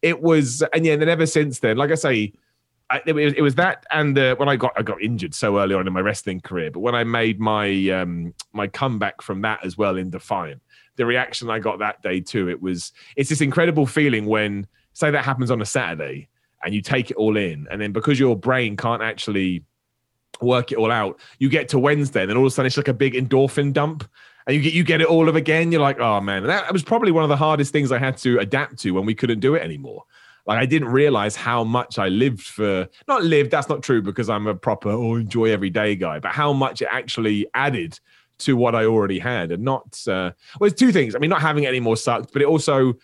It was, and yeah, then ever since then, like I say, I, it, was, it was that, and uh, when I got I got injured so early on in my wrestling career, but when I made my um, my comeback from that as well in Defiant, the reaction I got that day too, it was it's this incredible feeling when say that happens on a Saturday and you take it all in, and then because your brain can't actually work it all out, you get to Wednesday, and then all of a sudden it's like a big endorphin dump, and you get you get it all of again. You're like, oh man, and that was probably one of the hardest things I had to adapt to when we couldn't do it anymore. Like I didn't realize how much I lived for not lived. That's not true because I'm a proper oh enjoy every day guy, but how much it actually added to what I already had, and not uh, well. It's two things. I mean, not having it anymore sucked, but it also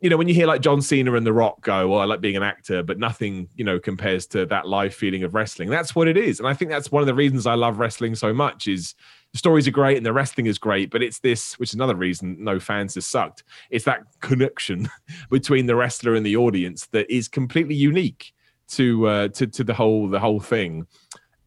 you know, when you hear like John Cena and The Rock go, well, I like being an actor, but nothing, you know, compares to that live feeling of wrestling. That's what it is. And I think that's one of the reasons I love wrestling so much is the stories are great and the wrestling is great, but it's this, which is another reason no fans has sucked. It's that connection between the wrestler and the audience that is completely unique to uh, to to the whole the whole thing.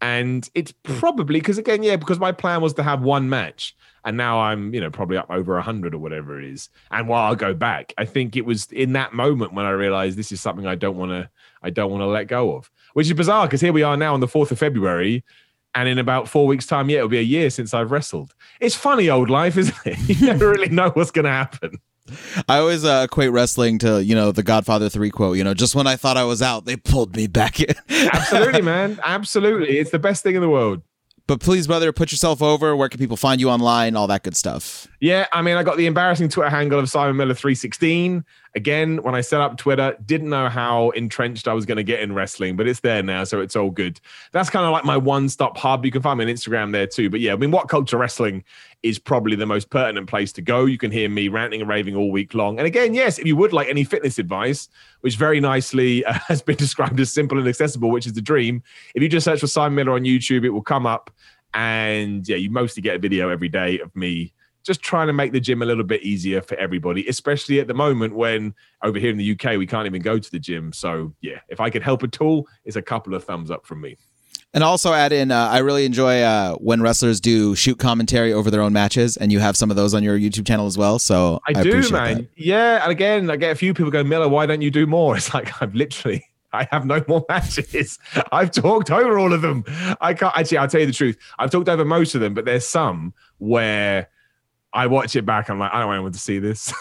And it's probably because again, yeah, because my plan was to have one match and now I'm, you know, probably up over a 100 or whatever it is. And while I go back, I think it was in that moment when I realized this is something I don't want to, I don't want to let go of, which is bizarre because here we are now on the 4th of February. And in about four weeks' time, yeah, it'll be a year since I've wrestled. It's funny old life, isn't it? You never really know what's going to happen. I always uh, equate wrestling to you know the Godfather three quote. You know, just when I thought I was out, they pulled me back in. Absolutely, man. Absolutely, it's the best thing in the world. But please, brother, put yourself over. Where can people find you online? All that good stuff. Yeah, I mean, I got the embarrassing Twitter handle of Simon Miller 316. Again, when I set up Twitter, didn't know how entrenched I was going to get in wrestling, but it's there now, so it's all good. That's kind of like my one-stop hub. You can find me on Instagram there too. But yeah, I mean, WhatCulture wrestling is probably the most pertinent place to go. You can hear me ranting and raving all week long. And again, yes, if you would like any fitness advice, which very nicely uh, has been described as simple and accessible, which is the dream. If you just search for Simon Miller on YouTube, it will come up. And yeah, you mostly get a video every day of me just trying to make the gym a little bit easier for everybody, especially at the moment when over here in the UK we can't even go to the gym. So yeah, if I could help at all, it's a couple of thumbs up from me. And also add in, uh, I really enjoy uh, when wrestlers do shoot commentary over their own matches, and you have some of those on your YouTube channel as well. So I, I do, man. That. Yeah, and again, I get a few people go, Miller, why don't you do more? It's like I've literally I have no more matches. I've talked over all of them. I can't actually. I'll tell you the truth. I've talked over most of them, but there's some where I watch it back. I'm like, I don't want anyone to see this.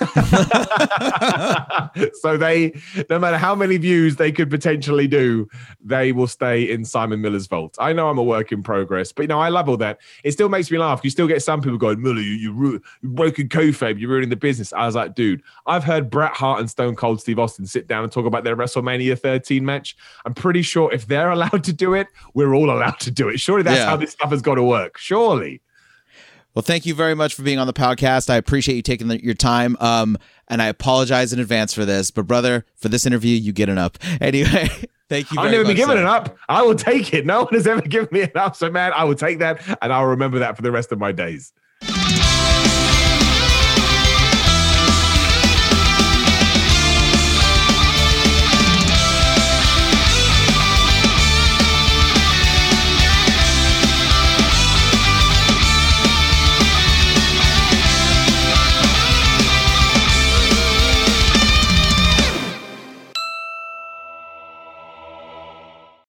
so they, no matter how many views they could potentially do, they will stay in Simon Miller's vault. I know I'm a work in progress, but you know I love all that. It still makes me laugh. You still get some people going, Miller, you you ru- you're broken kayfabe, you're ruining the business. I was like, dude, I've heard Bret Hart and Stone Cold Steve Austin sit down and talk about their WrestleMania 13 match. I'm pretty sure if they're allowed to do it, we're all allowed to do it. Surely that's yeah. how this stuff has got to work. Surely. Well, thank you very much for being on the podcast. I appreciate you taking the, your time. Um, and I apologize in advance for this, but brother, for this interview, you get an up. Anyway, thank you. I've never been given an up. I will take it. No one has ever given me an up. So, man, I will take that and I'll remember that for the rest of my days.